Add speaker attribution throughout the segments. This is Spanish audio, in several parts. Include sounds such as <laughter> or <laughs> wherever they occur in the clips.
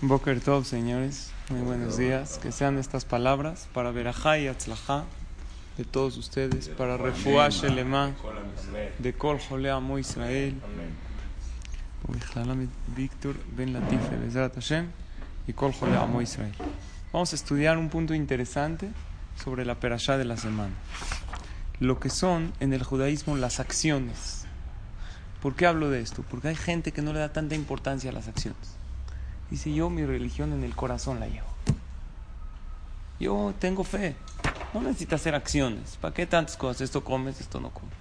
Speaker 1: Boker Tov, señores, muy buenos días. Que sean estas palabras para Berajá y Atzlajá de todos ustedes, para Refuah Shelema de Kol Jole Amo Israel, Víctor Ben Latife, Bezrat Hashem y Kol Israel. Vamos a estudiar un punto interesante sobre la perashá de la semana. Lo que son en el judaísmo las acciones. ¿Por qué hablo de esto? Porque hay gente que no le da tanta importancia a las acciones. Dice, yo mi religión en el corazón la llevo. Yo tengo fe. No necesitas hacer acciones. ¿Para qué tantas cosas? Esto comes, esto no comes.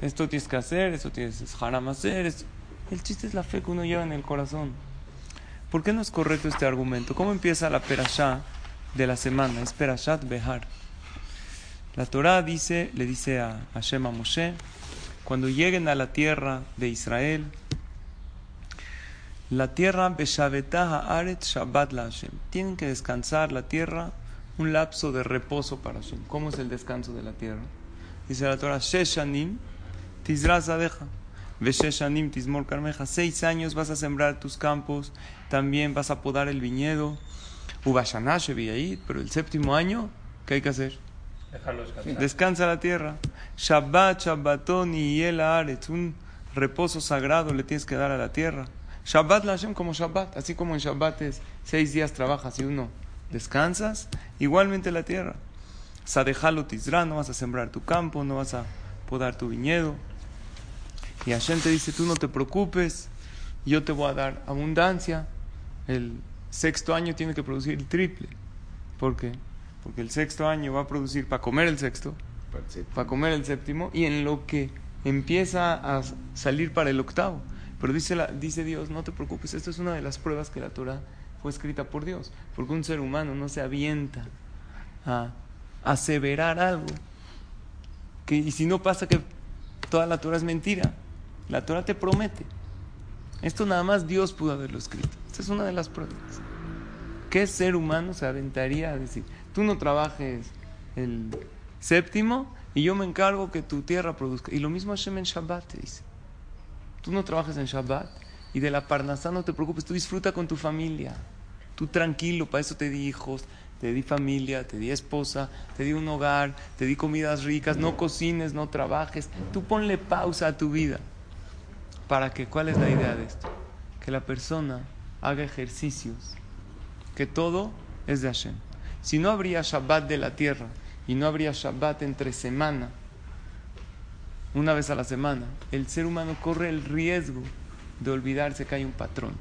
Speaker 1: Esto tienes que hacer, esto tienes que hacer. El chiste es la fe que uno lleva en el corazón. ¿Por qué no es correcto este argumento? ¿Cómo empieza la perashá de la semana? Es perashat behar. La Torah dice, le dice a Hashem a Moshe, cuando lleguen a la tierra de Israel, la tierra, Aret Shabbat la Hashem. Tienen que descansar la tierra un lapso de reposo para Hashem. ¿Cómo es el descanso de la tierra? Dice la Torah, Sheshanim Tizraz Adeja. Vesheshanim Tizmor Carmeja. Seis años vas a sembrar tus campos, también vas a podar el viñedo. Ubashanash pero el séptimo año, ¿qué hay que hacer? Descansa la tierra. Shabbat, Shabbaton y el Aret. Un reposo sagrado le tienes que dar a la tierra. Shabbat la Hashem como Shabbat, así como en Shabbat es seis días trabajas y uno descansas, igualmente la tierra. Sadejalo tizra, no vas a sembrar tu campo, no vas a podar tu viñedo. Y Hashem te dice, tú no te preocupes, yo te voy a dar abundancia. El sexto año tiene que producir el triple. ¿Por qué? Porque el sexto año va a producir para comer el sexto, para comer el séptimo, y en lo que empieza a salir para el octavo. Pero dice, Dios, no te preocupes, esto es una de las pruebas que la Torah fue escrita por Dios. Porque un ser humano no se avienta a aseverar algo. Que, y si no pasa que toda la Torah es mentira, la Torah te promete. Esto nada más Dios pudo haberlo escrito. Esta es una de las pruebas. ¿Qué ser humano se aventaría a decir, tú no trabajes el séptimo y yo me encargo que tu tierra produzca? Y lo mismo Hashem en Shabbat te dice. Tú no trabajas en Shabbat y de la Parnasá no te preocupes, tú disfruta con tu familia. Tú tranquilo, para eso te di hijos, te di familia, te di esposa, te di un hogar, te di comidas ricas, no cocines, no trabajes. Tú ponle pausa a tu vida. ¿Para qué? ¿Cuál es la idea de esto? Que la persona haga ejercicios, que todo es de Hashem. Si no habría Shabbat de la tierra y no habría Shabbat entre semana, una vez a la semana, el ser humano corre el riesgo de olvidarse que hay un patrón.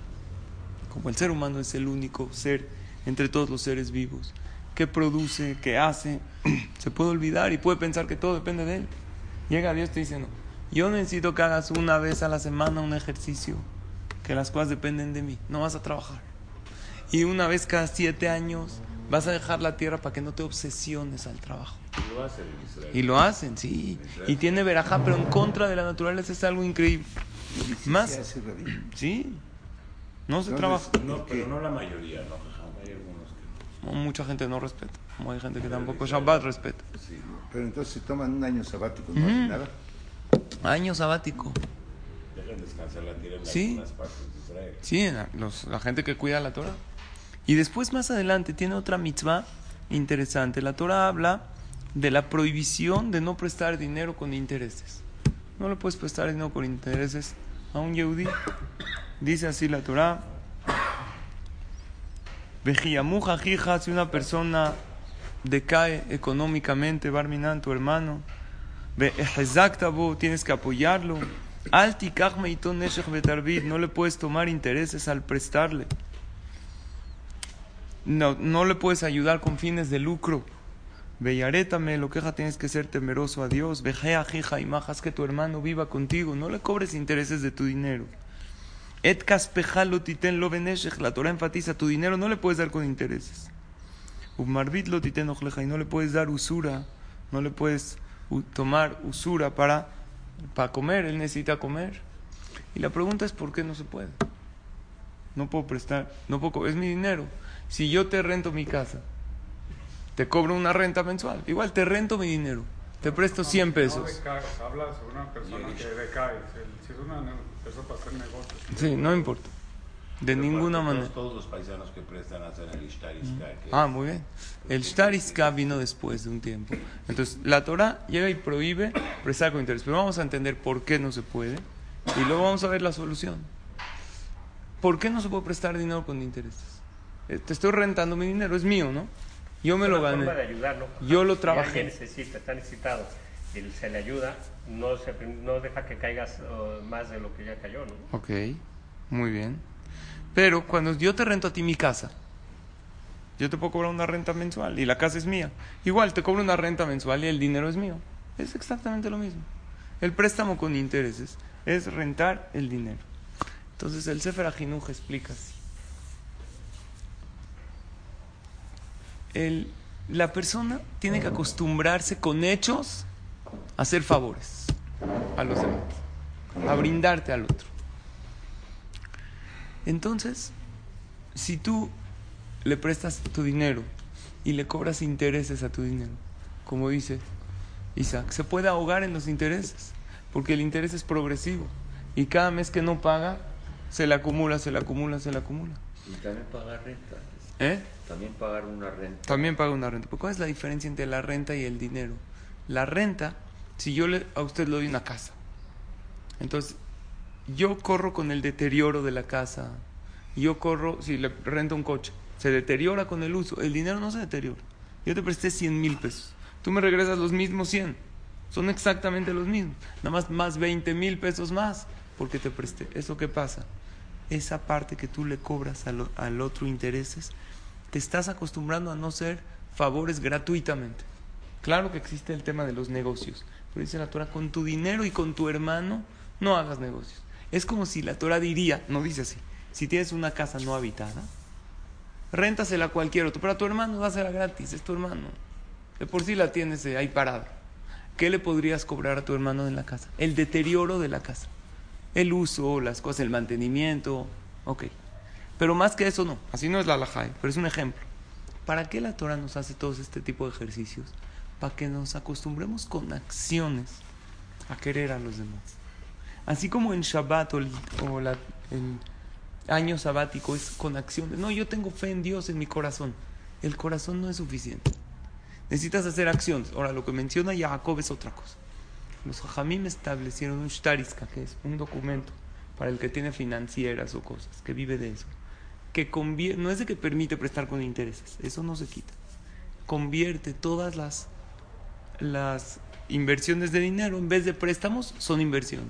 Speaker 1: Como el ser humano es el único ser entre todos los seres vivos que produce, que hace, <clears throat> se puede olvidar y puede pensar que todo depende de él. Llega Dios y te dice, no, yo necesito que hagas una vez a la semana un ejercicio, que las cosas dependen de mí, no vas a trabajar. Y una vez cada siete años vas a dejar la tierra para que no te obsesiones al trabajo. Y lo hacen en Israel. Y lo hacen, sí. Y tiene verajá, pero en contra de la naturaleza es algo increíble. Más. Sí. No se trabaja.
Speaker 2: No, pero no la mayoría, no. Hay algunos
Speaker 1: que Mucha gente no respeta. Como hay gente que tampoco Shabbat respeta.
Speaker 3: Sí. Pero entonces si toman un año sabático, no hacen nada.
Speaker 1: Año sabático.
Speaker 2: Dejan descansar la tierra en
Speaker 1: sí.
Speaker 2: algunas partes de Israel.
Speaker 1: Sí, los, la gente que cuida la Torah. Y después más adelante tiene otra mitzvah interesante. La Torah habla de la prohibición de no prestar dinero con intereses. No le puedes prestar dinero con intereses a un yehudí. Dice así la Torah. Vejiamuja jija, si una persona decae económicamente, Barminan, tu hermano, tienes que apoyarlo. No le puedes tomar intereses al prestarle. No, no le puedes ayudar con fines de lucro. Bellarétame, lo queja tienes que ser temeroso a Dios. Vejea, jija y majas que tu hermano viva contigo. No le cobres intereses de tu dinero. Et kaspejalo titen lo. La Torah enfatiza, tu dinero no le puedes dar con intereses. Umarbit lo titen. Y no le puedes dar usura, no le puedes tomar usura para, para comer. Él necesita comer. Y la pregunta es, ¿por qué no se puede? No puedo prestar, no puedo, es mi dinero. Si yo te rento mi casa, te cobro una renta mensual. Igual te rento mi dinero. Te presto 100
Speaker 4: No
Speaker 1: pesos.
Speaker 4: decaes, habla sobre una persona que decae. Si- es una ne- persona para hacer negocios.
Speaker 1: Sí, no importa. De
Speaker 2: Pero
Speaker 1: ninguna manera.
Speaker 2: Todos los paisanos que prestan hacen el Ishtariska. que
Speaker 1: Ah, muy bien. El Shtariska vino después de un tiempo. Entonces, la Torah llega y prohíbe prestar con interés. Pero vamos a entender por qué no se puede. Y luego vamos a ver la solución. ¿Por qué no se puede prestar dinero con intereses? Eh, Te estoy rentando mi dinero, es mío, ¿no? Yo me lo
Speaker 5: de
Speaker 1: gané.
Speaker 5: ayudarlo.
Speaker 1: Yo lo
Speaker 5: Si
Speaker 1: trabajé.
Speaker 5: alguien necesita, está necesitado y se le ayuda, no, se, no deja que caigas uh, más de lo que ya cayó, ¿no?
Speaker 1: Ok, muy bien. Pero cuando yo te rento a ti mi casa, yo te puedo cobrar una renta mensual y la casa es mía. Igual te cobro una renta mensual y el dinero es mío. Es exactamente lo mismo. El préstamo con intereses es rentar el dinero. Entonces el Sefer Ajinuj explica así. La persona tiene que acostumbrarse con hechos a hacer favores a los demás, a brindarte al otro. Entonces, si tú le prestas tu dinero y le cobras intereses a tu dinero, como dice Isaac, se puede ahogar en los intereses, porque el interés es progresivo y cada mes que no paga, se le acumula, se le acumula, se le acumula.
Speaker 6: Y también pagar renta.
Speaker 1: ¿Eh?
Speaker 6: También pagar una renta.
Speaker 1: También paga una renta. ¿Pero ¿Cuál es la diferencia entre la renta y el dinero? La renta, si yo le, a usted le doy una casa, entonces yo corro con el deterioro de la casa, yo corro, si le rento un coche, se deteriora con el uso, el dinero no se deteriora. Yo te presté 100 mil pesos, tú me regresas los mismos 100, son exactamente los mismos, nada más más 20 mil pesos más, porque te presté. ¿Eso qué pasa? Esa parte que tú le cobras al, al otro intereses, te estás acostumbrando a no hacer favores gratuitamente. Claro que existe el tema de los negocios, pero dice la Torah, con tu dinero y con tu hermano no hagas negocios. Es como si la Torah diría, no dice así, si tienes una casa no habitada, réntasela a cualquier otro, pero a tu hermano va a ser gratis, es tu hermano. De por sí la tienes eh, ahí parada. ¿Qué le podrías cobrar a tu hermano en la casa? El deterioro de la casa. El uso, las cosas, el mantenimiento. Ok. Pero más que eso no. Así no es la alajá, pero es un ejemplo. ¿Para qué la Torah nos hace todos este tipo de ejercicios? Para que nos acostumbremos con acciones a querer a los demás. Así como en Shabbat o, el, o la- el año sabático es con acciones. No, yo tengo fe en Dios en mi corazón. El corazón no es suficiente. Necesitas hacer acciones. Ahora, lo que menciona Jacob es otra cosa. Los Jajamim establecieron un Shtariska, que es un documento para el que tiene financieras o cosas, que vive de eso. Que no es de que permite prestar con intereses, eso no se quita. Convierte todas las, las inversiones de dinero, en vez de préstamos, son inversiones.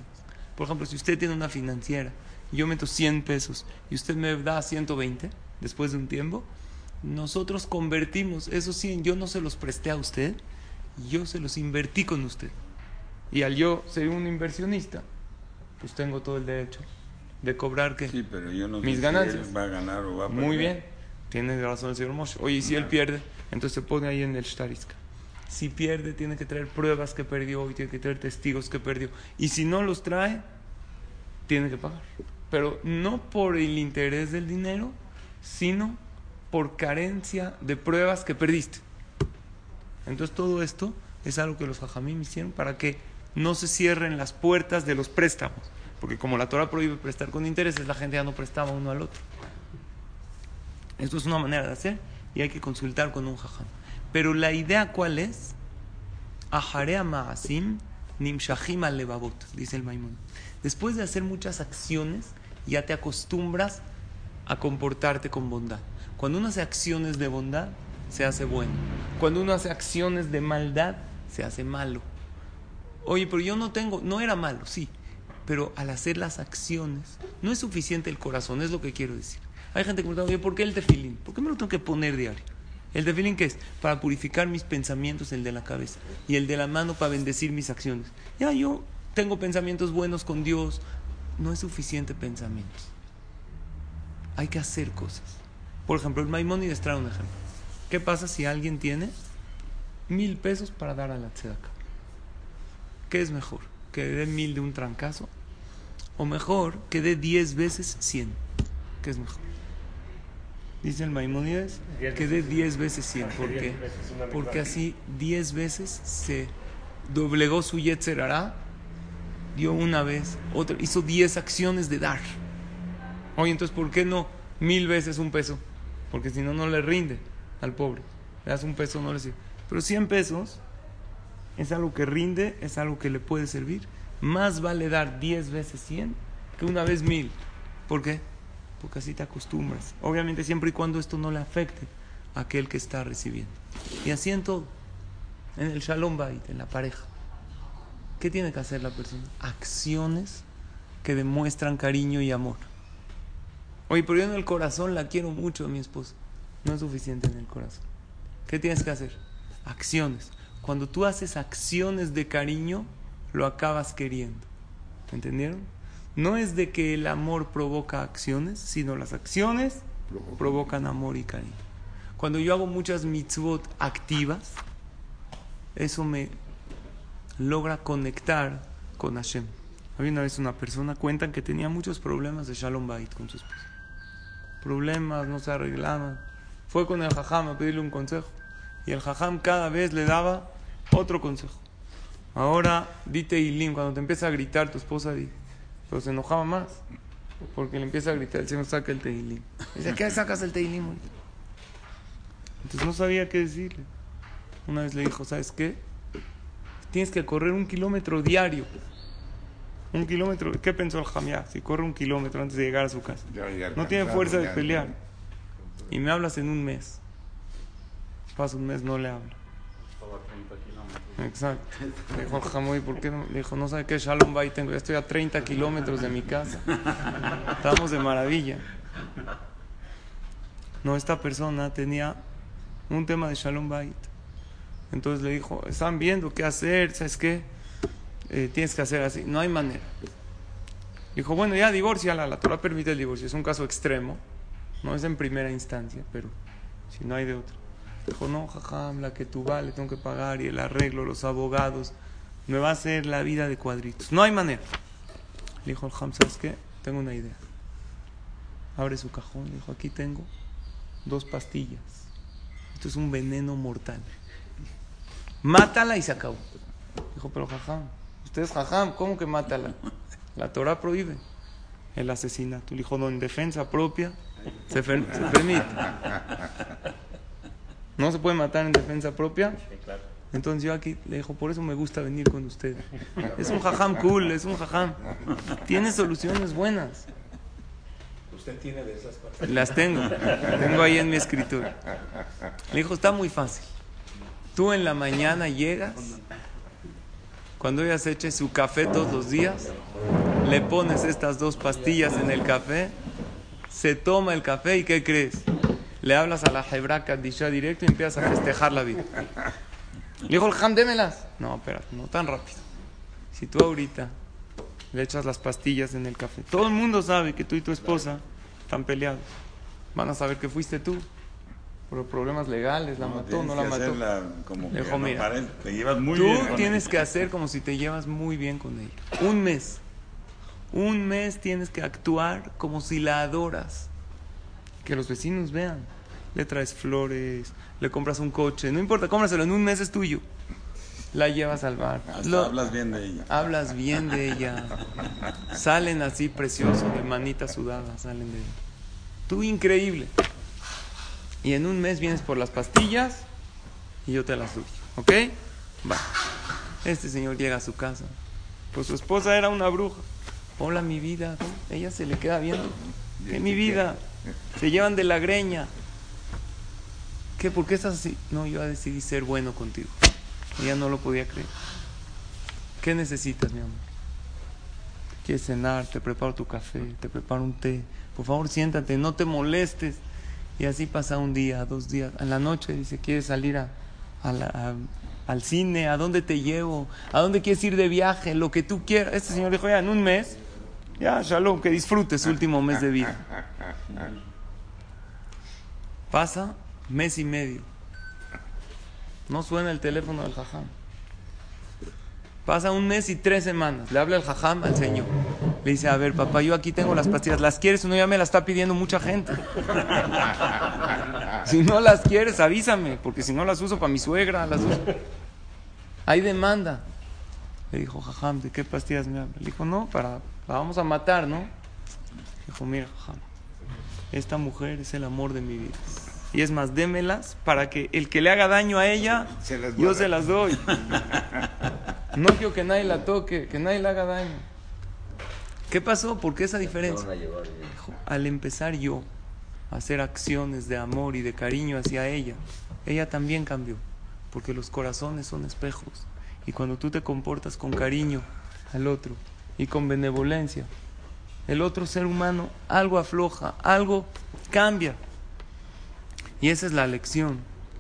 Speaker 1: Por ejemplo, si usted tiene una financiera, yo meto 100 pesos y usted me da 120 después de un tiempo, nosotros convertimos esos 100, yo no se los presté a usted, yo se los invertí con usted. Y al yo ser un inversionista, pues tengo todo el derecho de cobrar que
Speaker 7: Sí, pero yo no
Speaker 1: Mis
Speaker 7: sé si
Speaker 1: ganancias.
Speaker 7: él va a ganar o va a perder.
Speaker 1: muy bien, tiene razón el señor Moshe. Oye, y si él pierde, entonces se pone ahí en el Shtariska. Si pierde, tiene que traer pruebas que perdió y tiene que traer testigos que perdió. Y si no los trae, tiene que pagar. Pero no por el interés del dinero, sino por carencia de pruebas que perdiste. Entonces todo esto es algo que los jajamim hicieron para que no se cierren las puertas de los préstamos. Porque como la Torah prohíbe prestar con intereses, la gente ya no prestaba uno al otro. Esto es una manera de hacer y hay que consultar con un jajam. Pero la idea cuál es? Aharea ma'asim nimshachim al levavot, dice el Maimón. Después de hacer muchas acciones, ya te acostumbras a comportarte con bondad. Cuando uno hace acciones de bondad, se hace bueno. Cuando uno hace acciones de maldad, se hace malo. Oye, pero yo no tengo, no era malo, sí, pero al hacer las acciones no es suficiente el corazón, es lo que quiero decir. Hay gente que me pregunta, ¿por qué el tefilín? ¿Por qué me lo tengo que poner diario? ¿El tefilín qué es? Para purificar mis pensamientos, el de la cabeza, y el de la mano para bendecir mis acciones. Ya yo tengo pensamientos buenos con Dios, no es suficiente pensamientos. hay que hacer cosas. Por ejemplo, el Maimónides trae un ejemplo. ¿Qué pasa si alguien tiene mil pesos para dar a la tzedaka? ¿Qué es mejor? ¿Que dé mil de un trancazo? ¿O mejor que dé diez veces cien? ¿Qué es mejor? Dice el Maimónides
Speaker 5: Diez
Speaker 1: que dé diez veces cien. ¿Por qué? Porque así diez veces se doblegó su Yetzer Hará, dio una vez, otra, hizo diez acciones de dar. Oye, entonces, ¿por qué no mil veces un peso? Porque si no, no le rinde al pobre. Le das un peso, no le sirve. Pero 100 pesos es algo que rinde, es algo que le puede servir. Más vale dar 10 veces 100 que una vez mil. ¿Por qué? Porque así te acostumbras. Obviamente siempre y cuando esto no le afecte a aquel que está recibiendo. Y así en todo. En el shalom bait, en la pareja. ¿Qué tiene que hacer la persona? Acciones que demuestran cariño y amor. Oye, pero yo en el corazón la quiero mucho a mi esposa. No es suficiente en el corazón. ¿Qué tienes que hacer? Acciones. Cuando tú haces acciones de cariño, lo acabas queriendo. ¿Entendieron? No es de que el amor provoca acciones, sino las acciones provocan amor y cariño. Cuando yo hago muchas mitzvot activas, eso me logra conectar con Hashem. Había una vez una persona, cuentan que tenía muchos problemas de Shalom Bait con su esposa. Problemas, no se arreglaban. Fue con el Jajam a pedirle un consejo. Y el Jajam cada vez le daba otro consejo. Ahora, dite Ilim, cuando te empieza a gritar tu esposa, di. Pero se enojaba más. Porque le empieza a gritar, el Señor saca el Teilim. Dice, ¿qué sacas el Teilim? ahorita?" Entonces no sabía qué decirle. Una vez le dijo, ¿sabes qué? Tienes que correr un kilómetro diario. Un kilómetro. ¿Qué pensó el Jamiá? Si corre un kilómetro antes de llegar a su casa. No tiene fuerza de pelear. Y me hablas en un mes. Pasa un mes, no le hablo.
Speaker 4: Todo a 30 kilómetros.
Speaker 1: Exacto. Le dijo Jamoy, ¿por qué no? Le dijo, no sabe qué Shalom Bay tengo. Ya estoy a 30 kilómetros de mi casa. Estamos de maravilla. No, esta persona tenía un tema de Shalom Bait. Entonces le dijo, están viendo qué hacer, ¿sabes qué? Eh, tienes que hacer así. No hay manera. Dijo, bueno, ya divórciala. La Torah permite el divorcio. Es un caso extremo. No es en primera instancia, pero si no hay de otra. Dijo, no, jajam, la que tú vale, tengo que pagar y el arreglo, los abogados. Me va a hacer la vida de cuadritos. No hay manera. Le dijo jajam, ¿sabes qué? Tengo una idea. Abre su cajón. Le dijo, aquí tengo dos pastillas. Esto es un veneno mortal. Mátala y se acabó. Dijo, pero jajam, usted es jajam, ¿cómo que mátala? La Torah prohíbe el asesinato. Le dijo, no, en defensa propia se, se. ¿No se puede matar en defensa propia?
Speaker 5: Sí, claro.
Speaker 1: Entonces yo aquí le dijo, por eso me gusta venir con usted. Es un jajam cool, es un jajam. Tiene soluciones buenas.
Speaker 2: ¿Usted tiene de esas cosas?
Speaker 1: Las tengo. Tengo ahí en mi escritura. Le dijo, está muy fácil. Tú en la mañana llegas, cuando ella se eche su café todos los días, le pones estas dos pastillas en el café, se toma el café y ¿qué crees? Le hablas a la Hebra Kadisha directo y empiezas a festejar la vida. Le dijo el Ham, démelas. No, espérate, no tan rápido. Si tú ahorita le echas las pastillas en el café, todo el mundo sabe que tú y tu esposa están peleados. Van a saber que fuiste tú. Por problemas legales, la mató, no la mató.
Speaker 7: hacerla como
Speaker 1: Le dijo, mira,
Speaker 7: aparente. Te llevas muy
Speaker 1: Tú
Speaker 7: bien
Speaker 1: tienes que hacer como si te llevas muy bien con ella. Un mes. Un mes tienes que actuar como si la adoras. Que los vecinos vean. Le traes flores, le compras un coche, no importa, cómpraselo, en un mes es tuyo. La llevas al bar. Lo-
Speaker 7: hablas bien de ella.
Speaker 1: hablas bien de ella. Salen así preciosos, de manita sudada, salen de Tú increíble. Y en un mes vienes por las pastillas y yo te las doy. ¿Ok? Va. Este señor llega a su casa. Pues su esposa era una bruja. Hola, mi vida. Ella se le queda viendo. ¿Qué mi vida? Se llevan de la greña. ¿Qué? ¿Por qué estás así? No, yo decidí ser bueno contigo. Ella no lo podía creer. ¿Qué necesitas, mi amor? ¿Quieres cenar? Te preparo tu café, te preparo un té. Por favor, siéntate, no te molestes. Y así pasa un día, dos días. En la noche dice, ¿quieres salir a, al cine? ¿A dónde te llevo? ¿A dónde quieres ir de viaje? Lo que tú quieras. Este señor dijo, ya, en un mes, ya, shalom, que disfrutes su último mes de vida. Pasa mes y medio. No suena el teléfono del jajam. Pasa un mes y tres semanas. Le habla el jajam al señor. Le dice, a ver, papá, yo aquí tengo las pastillas. ¿Las quieres o no? Ya me las está pidiendo mucha gente. <laughs> si no las quieres, avísame. Porque si no las uso para mi suegra, las uso. Hay demanda. Le dijo, jajam, ¿de qué pastillas me habla? Le dijo, no, para, la vamos a matar, ¿no? Dijo, mira, jajam, esta mujer es el amor de mi vida. Y es más, démelas para que el que le haga daño a ella,
Speaker 3: Se
Speaker 1: yo
Speaker 3: guarda.
Speaker 1: se las doy. <laughs> No quiero que nadie la toque, que nadie le haga daño. ¿Qué pasó? ¿Por qué esa diferencia? Dijo, al empezar yo a hacer acciones de amor y de cariño hacia ella, ella también cambió, porque los corazones son espejos. Y cuando tú te comportas con cariño al otro y con benevolencia, el otro ser humano algo afloja, algo cambia. Y esa es la lección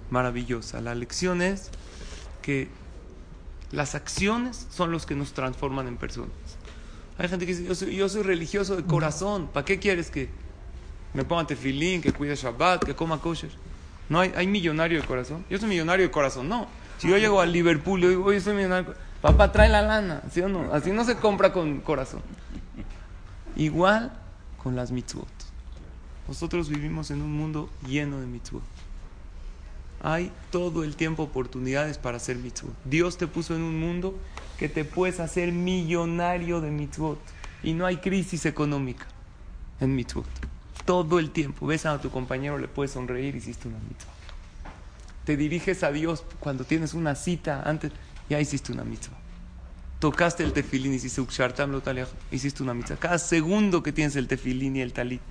Speaker 1: maravillosa. La lección es que las acciones son los que nos transforman en personas. Hay gente que dice, yo soy, yo soy religioso de corazón, ¿para qué quieres que me ponga tefilín, que cuide Shabbat, que coma kosher? No hay, hay millonario de corazón. Yo soy millonario de corazón, no. Si yo llego al Liverpool y digo, oye, soy millonario, papá, trae la lana, ¿sí o no? Así no se compra con corazón. Igual con las mitzvot. Nosotros vivimos en un mundo lleno de mitzvot. Hay todo el tiempo oportunidades para hacer mitzvot. Dios te puso en un mundo que te puedes hacer millonario de mitzvot. Y no hay crisis económica en mitzvot. Todo el tiempo. Ves a tu compañero, le puedes sonreír, hiciste una mitzvah. Te diriges a Dios cuando tienes una cita antes, ya hiciste una mitzvah. Tocaste el tefilín, hiciste ukshartam lo hiciste una mitzvah. Cada segundo que tienes el tefilín y el talit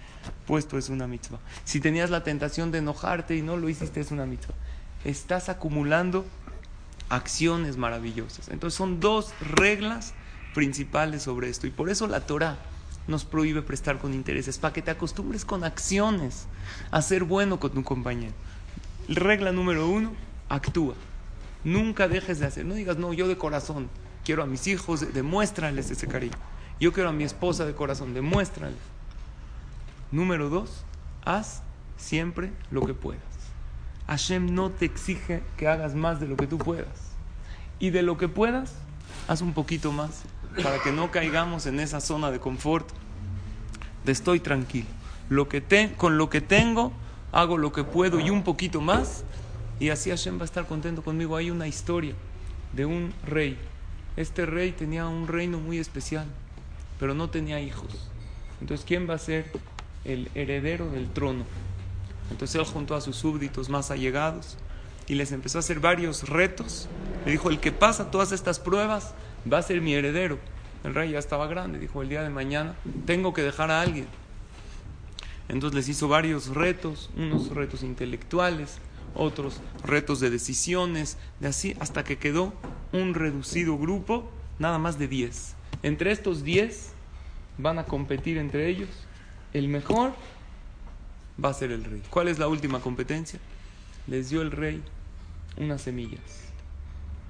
Speaker 1: puesto es una mitzvah. Si tenías la tentación de enojarte y no lo hiciste, es una mitzvah. Estás acumulando acciones maravillosas. Entonces son dos reglas principales sobre esto. Y por eso la Torah nos prohíbe prestar con intereses, para que te acostumbres con acciones a ser bueno con tu compañero. Regla número uno, actúa. Nunca dejes de hacer. No digas, no, yo de corazón quiero a mis hijos, demuéstrales ese cariño. Yo quiero a mi esposa de corazón, demuéstrales. Número dos, haz siempre lo que puedas. Hashem no te exige que hagas más de lo que tú puedas. Y de lo que puedas, haz un poquito más para que no caigamos en esa zona de confort de estoy tranquilo. Lo que con lo que tengo, hago lo que puedo y un poquito más. Y así Hashem va a estar contento conmigo. Hay una historia de un rey. Este rey tenía un reino muy especial, pero no tenía hijos. Entonces, ¿quién va a ser el heredero del trono? Entonces él juntó a sus súbditos más allegados y les empezó a hacer varios retos. Le dijo, el que pasa todas estas pruebas va a ser mi heredero. El rey ya estaba grande, dijo, el día de mañana tengo que dejar a alguien. Entonces les hizo varios retos, unos retos intelectuales, otros retos de decisiones, de así hasta que quedó un reducido grupo, nada más de 10. Entre estos 10 van a competir entre ellos. El mejor va a ser el rey. ¿Cuál es la última competencia? Les dio el rey unas semillas.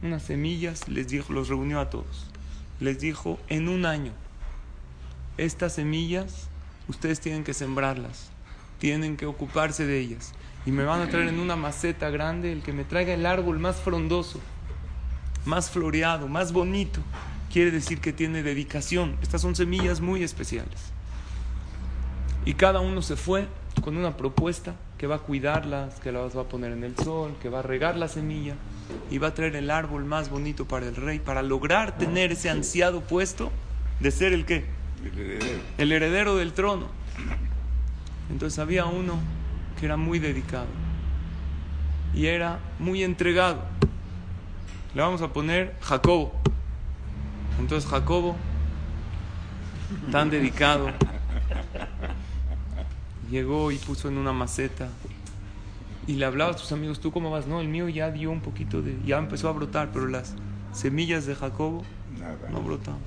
Speaker 1: Unas semillas les dijo, los reunió a todos. Les dijo, en un año, estas semillas ustedes tienen que sembrarlas, tienen que ocuparse de ellas. Y me van a traer en una maceta grande el que me traiga el árbol más frondoso, más floreado, más bonito. Quiere decir que tiene dedicación. Estas son semillas muy especiales. Y cada uno se fue con una propuesta que va a cuidarlas, que las va a poner en el sol, que va a regar la semilla y va a traer el árbol más bonito para el rey, para lograr tener ese ansiado puesto de ser el qué?
Speaker 3: El heredero.
Speaker 1: El heredero del trono. Entonces había uno que era muy dedicado y era muy entregado. Le vamos a poner Jacobo. Entonces Jacobo, tan dedicado, llegó y puso en una maceta y le hablaba a sus amigos, ¿tú cómo vas? No, el mío ya dio un poquito de, ya empezó a brotar, pero las semillas de Jacobo
Speaker 3: Nada.
Speaker 1: no brotaban.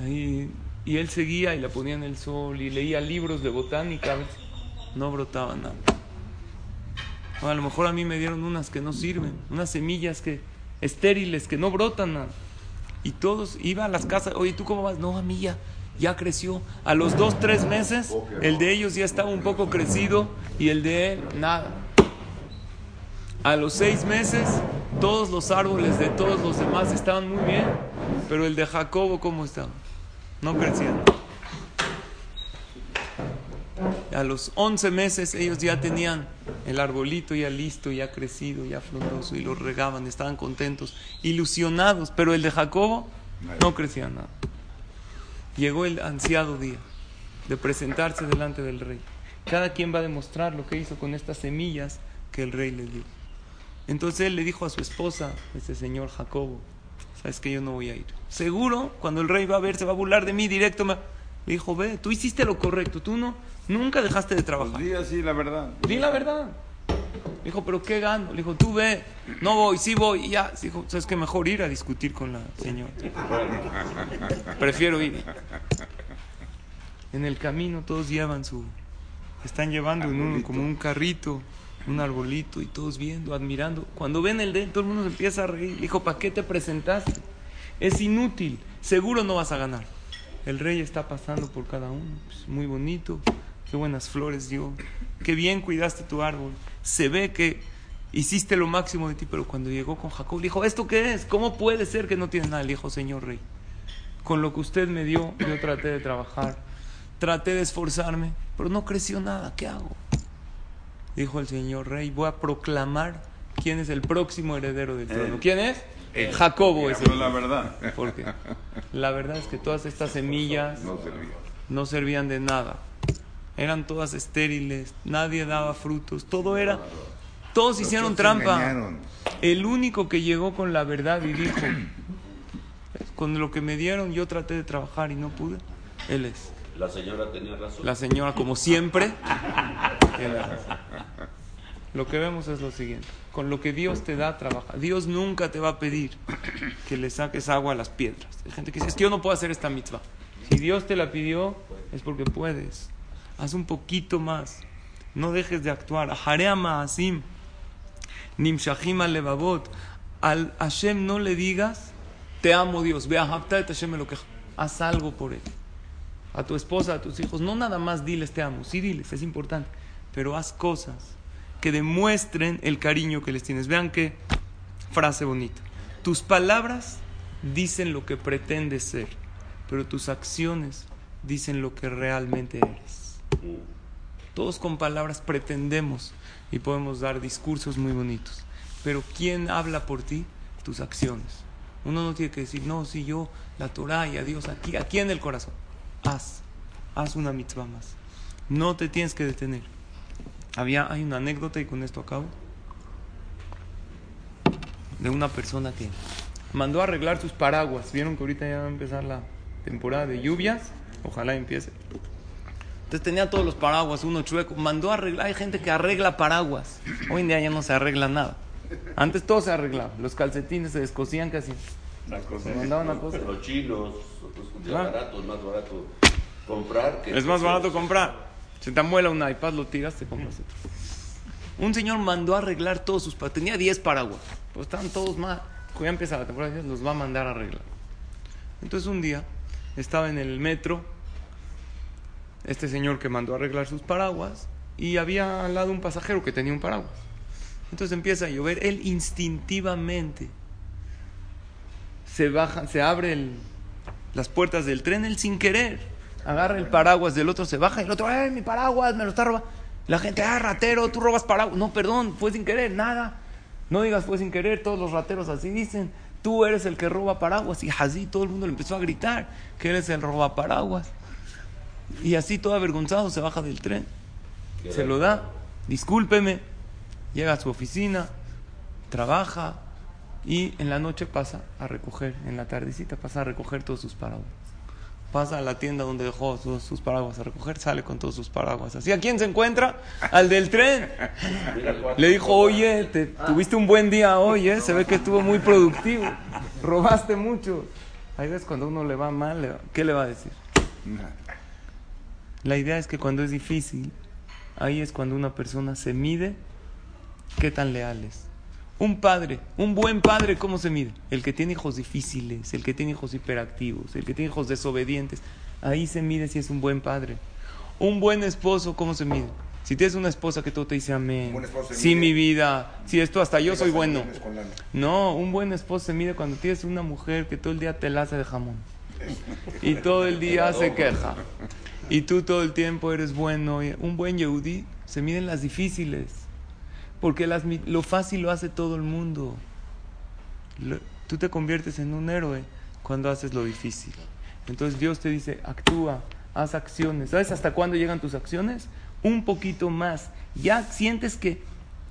Speaker 1: Ahí, y él seguía y la ponía en el sol y leía libros de botánica, no brotaba nada. O a lo mejor a mí me dieron unas que no sirven, unas semillas que estériles que no brotan nada. Y todos iba a las casas, oye, ¿tú cómo vas? No, a mí ya, ya creció. A los dos, tres meses, el de ellos ya estaba un poco crecido y el de él, nada. A los seis meses, todos los árboles de todos los demás estaban muy bien, pero el de Jacobo, ¿cómo estaba? No crecía. A los 11 meses ellos ya tenían el arbolito ya listo, ya crecido, ya frondoso y lo regaban, estaban contentos, ilusionados, pero el de Jacobo no crecía nada. Llegó el ansiado día de presentarse delante del rey. Cada quien va a demostrar lo que hizo con estas semillas que el rey le dio. Entonces él le dijo a su esposa, este señor Jacobo, sabes que yo no voy a ir. Seguro, cuando el rey va a ver, se va a burlar de mí directo. Me le dijo, ve, tú hiciste lo correcto, tú no, nunca dejaste de trabajar.
Speaker 7: Di así la verdad.
Speaker 1: Di la verdad. Le dijo, pero ¿qué gano? Le dijo, tú ve, no voy, sí voy, y ya. Dijo, ¿sabes qué? Mejor ir a discutir con la señora. Prefiero ir. En el camino todos llevan su... Están llevando en un, como un carrito, un arbolito, y todos viendo, admirando. Cuando ven el de todo el mundo se empieza a reír. Le dijo, ¿para qué te presentaste? Es inútil, seguro no vas a ganar. El rey está pasando por cada uno, pues, muy bonito, qué buenas flores dio, qué bien cuidaste tu árbol. Se ve que hiciste lo máximo de ti, pero cuando llegó con Jacob, le dijo, ¿esto qué es? ¿Cómo puede ser que no tiene nada? Le dijo, Señor rey, con lo que usted me dio, yo traté de trabajar, traté de esforzarme, pero no creció nada, ¿qué hago? Dijo el Señor rey, voy a proclamar quién es el próximo heredero del trono. ¿Quién es? Jacobo es el
Speaker 7: la verdad.
Speaker 1: porque la verdad es que todas estas semillas
Speaker 7: no
Speaker 1: servían de nada. Eran todas estériles, nadie daba frutos, todo era... Todos hicieron
Speaker 3: Todos
Speaker 1: trampa. El único que llegó con la verdad y dijo, con lo que me dieron yo traté de trabajar y no pude, él es.
Speaker 6: La señora tenía razón.
Speaker 1: La señora, como siempre. Lo que vemos es lo siguiente. Con lo que Dios te da, trabaja. Dios nunca te va a pedir que le saques agua a las piedras. Hay gente que dice, es que yo no puedo hacer esta mitzvah. Si Dios te la pidió, es porque puedes. Haz un poquito más. No dejes de actuar. Aharea ma'asim. Nimshachim al levavot. Al Hashem no le digas, te amo Dios. Ve a Hashem lo que Haz algo por él. A tu esposa, a tus hijos. No nada más diles te amo. Sí diles, es importante. Pero haz cosas que demuestren el cariño que les tienes. Vean qué frase bonita. Tus palabras dicen lo que pretendes ser, pero tus acciones dicen lo que realmente eres. Todos con palabras pretendemos y podemos dar discursos muy bonitos, pero ¿quién habla por ti? Tus acciones. Uno no tiene que decir, no, si yo, la Torah y a Dios aquí, aquí en el corazón. Haz, haz una mitzvah más. No te tienes que detener. Había, hay una anécdota y con esto acabo. De una persona que mandó arreglar sus paraguas. Vieron que ahorita ya va a empezar la temporada de lluvias. Ojalá empiece. Entonces tenía todos los paraguas, uno chueco. Mandó a arreglar. Hay gente que arregla paraguas. Hoy en día ya no se arregla nada. Antes todo se arreglaba. Los calcetines se descosían casi. Se mandaban a cosas.
Speaker 6: Los chinos, ya
Speaker 1: Claro.
Speaker 6: barato, es más barato comprar que...
Speaker 1: Es más barato comprar. Se te amuela un iPad, lo tiras, te compras otro. Un señor mandó a arreglar todos sus paraguas. Tenía 10 paraguas. Pues estaban todos mal. Ya empieza la temporada, los va a mandar a arreglar. Entonces un día estaba en el metro este señor que mandó a arreglar sus paraguas y había al lado un pasajero que tenía un paraguas. Entonces empieza a llover. Él instintivamente se baja, se abre las puertas del tren, él sin querer agarra el paraguas del otro, se baja y el otro, ¡ay, mi paraguas! Me lo está robando. La gente, ¡ah, ratero! Tú robas paraguas. No, perdón, fue sin querer, nada. No digas fue sin querer, todos los rateros así dicen. Tú eres el que roba paraguas. Y así todo el mundo le empezó a gritar que eres el roba paraguas. Y así todo avergonzado se baja del tren. Se lo da, discúlpeme. Llega a su oficina, trabaja y en la noche pasa a recoger, en la tardecita pasa a recoger todos sus paraguas. Pasa a la tienda donde dejó sus, sus paraguas a recoger, sale con todos sus paraguas. Así, ¿a quién se encuentra? Al del tren. Le dijo, oye, te, tuviste un buen día hoy, ¿eh? se ve que estuvo muy productivo. Robaste mucho. Ahí ves cuando uno le va mal, ¿qué le va a decir? La idea es que cuando es difícil, ahí es cuando una persona se mide qué tan leal es. Un padre, un buen padre, ¿cómo se mide? El que tiene hijos difíciles, el que tiene hijos hiperactivos, el que tiene hijos desobedientes. Ahí se mide si es un buen padre. Un buen esposo, ¿cómo se mide? Si tienes una esposa que todo te dice amén, sí
Speaker 3: mide.
Speaker 1: mi vida, si esto hasta yo soy bueno. No, un buen esposo se mide cuando tienes una mujer que todo el día te la hace de jamón. <laughs> Y todo el día se queja. Y tú todo el tiempo eres bueno. Un buen Yehudi se mide en las difíciles. Porque lo fácil lo hace todo el mundo. Tú te conviertes en un héroe cuando haces lo difícil. Entonces Dios te dice, actúa, haz acciones. ¿Sabes hasta cuándo llegan tus acciones? Un poquito más. Ya sientes que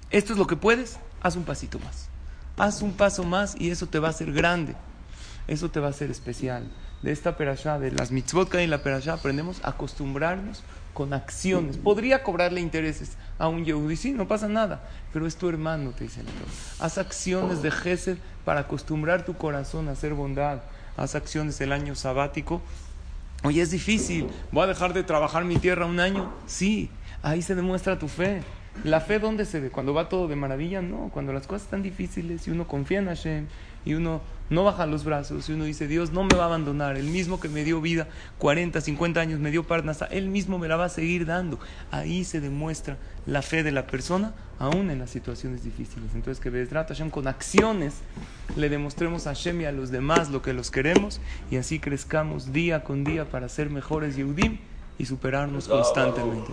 Speaker 1: esto es lo que puedes, haz un pasito más. Haz un paso más y eso te va a hacer grande. Eso te va a hacer especial. De esta perashá, de las mitzvot que hay la perashá, aprendemos a acostumbrarnos con acciones. Podría cobrarle intereses a un yehudí, sí, no pasa nada, pero es tu hermano, te dice el. Haz acciones de gesed para acostumbrar tu corazón a hacer bondad. Haz acciones el año sabático. Oye, es difícil, voy a dejar de trabajar mi tierra un año. Sí, ahí se demuestra tu fe. ¿La fe dónde se ve? ¿Cuando va todo de maravilla? No, cuando las cosas están difíciles y uno confía en Hashem y uno no baja los brazos y uno dice, Dios no me va a abandonar, el mismo que me dio vida 40, 50 años, me dio Parnasa, él mismo me la va a seguir dando. Ahí se demuestra la fe de la persona, aún en las situaciones difíciles. Entonces que Bezrat Hashem con acciones le demostremos a Hashem y a los demás lo que los queremos y así crezcamos día con día para ser mejores Yehudim y superarnos constantemente.